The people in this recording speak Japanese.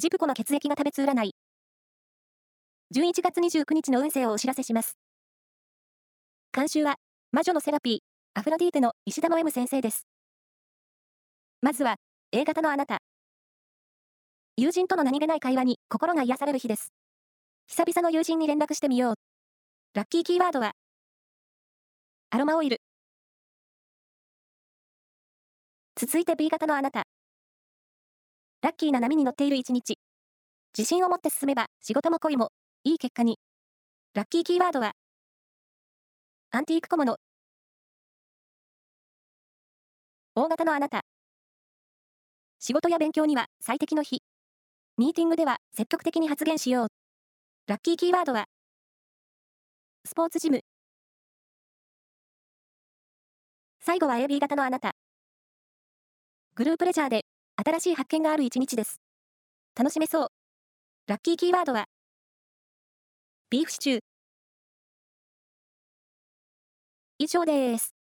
ジプコの血液が食べつ占い。11月29日の運勢をお知らせします。監修は、魔女のセラピー、アフロディーテの石田の M 先生です。まずは、A 型のあなた。友人との何気ない会話に心が癒される日です。久々の友人に連絡してみよう。ラッキーキーワードは、アロマオイル。続いて B 型のあなた。ラッキーな波に乗っている一日。自信を持って進めば仕事も恋もいい結果に。ラッキーキーワードは、アンティーク小物。大型のあなた。仕事や勉強には最適の日。ミーティングでは積極的に発言しよう。ラッキーキーワードは、スポーツジム。最後は AB 型のあなた。グループレジャーで新しい発見がある一日です。楽しめそう。ラッキーキーワードは、ビーフシチュー。以上です。